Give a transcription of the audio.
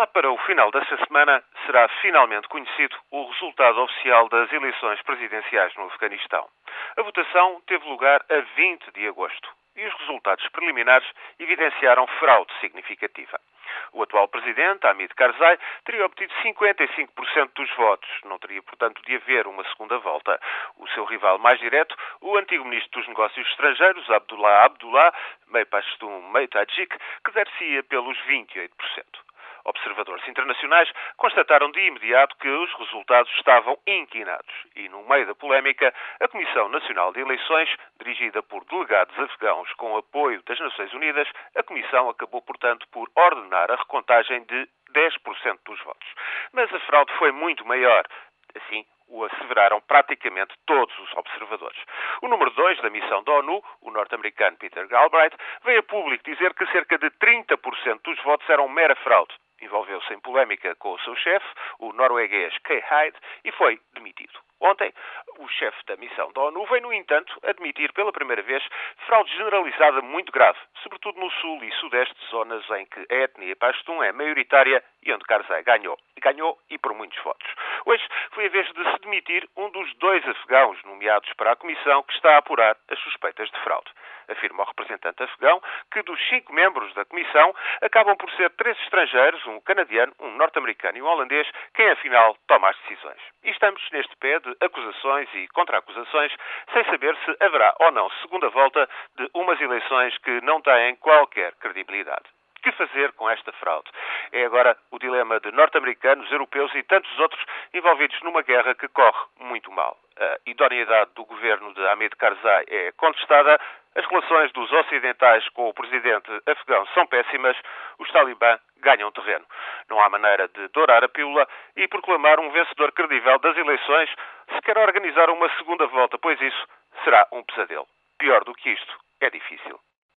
Lá para o final desta semana será finalmente conhecido o resultado oficial das eleições presidenciais no Afeganistão. A votação teve lugar a 20 de agosto e os resultados preliminares evidenciaram fraude significativa. O atual presidente, Hamid Karzai, teria obtido 55% dos votos. Não teria, portanto, de haver uma segunda volta. O seu rival mais direto, o antigo ministro dos Negócios Estrangeiros, Abdullah Abdullah, Mei Pashtun Mei Tajik, que dar-se-ia pelos 28%. Observadores internacionais constataram de imediato que os resultados estavam inquinados e, no meio da polémica, a Comissão Nacional de Eleições, dirigida por delegados afegãos com apoio das Nações Unidas, a Comissão acabou, portanto, por ordenar a recontagem de 10% dos votos. Mas a fraude foi muito maior. Assim, o asseveraram praticamente todos os observadores. O número 2 da missão da ONU, o norte-americano Peter Galbraith, veio a público dizer que cerca de 30% dos votos eram mera fraude envolveu-se em polémica com o seu chefe, o norueguês Kay Hyde, e foi demitido. Ontem, o chefe da missão da ONU veio, no entanto, admitir pela primeira vez fraude generalizada muito grave, sobretudo no sul e sudeste, zonas em que a etnia pashtun é maioritária e onde Karzai ganhou. Ganhou e por muitos votos. Hoje foi a vez de se demitir um dos dois afegãos nomeados para a comissão que está a apurar as suspeitas de fraude. Afirma o representante afegão que dos cinco membros da comissão acabam por ser três estrangeiros, um canadiano, um norte-americano e um holandês, quem afinal toma as decisões. E estamos neste pé de acusações e contra-acusações, sem saber se haverá ou não segunda volta de umas eleições que não têm qualquer credibilidade. Que fazer com esta fraude? É agora o dilema de norte-americanos, europeus e tantos outros envolvidos numa guerra que corre muito mal. A idoneidade do governo de Hamid Karzai é contestada, as relações dos ocidentais com o presidente afegão são péssimas, os talibã ganham terreno. Não há maneira de dourar a pílula e proclamar um vencedor credível das eleições se quer organizar uma segunda volta, pois isso será um pesadelo. Pior do que isto, é difícil.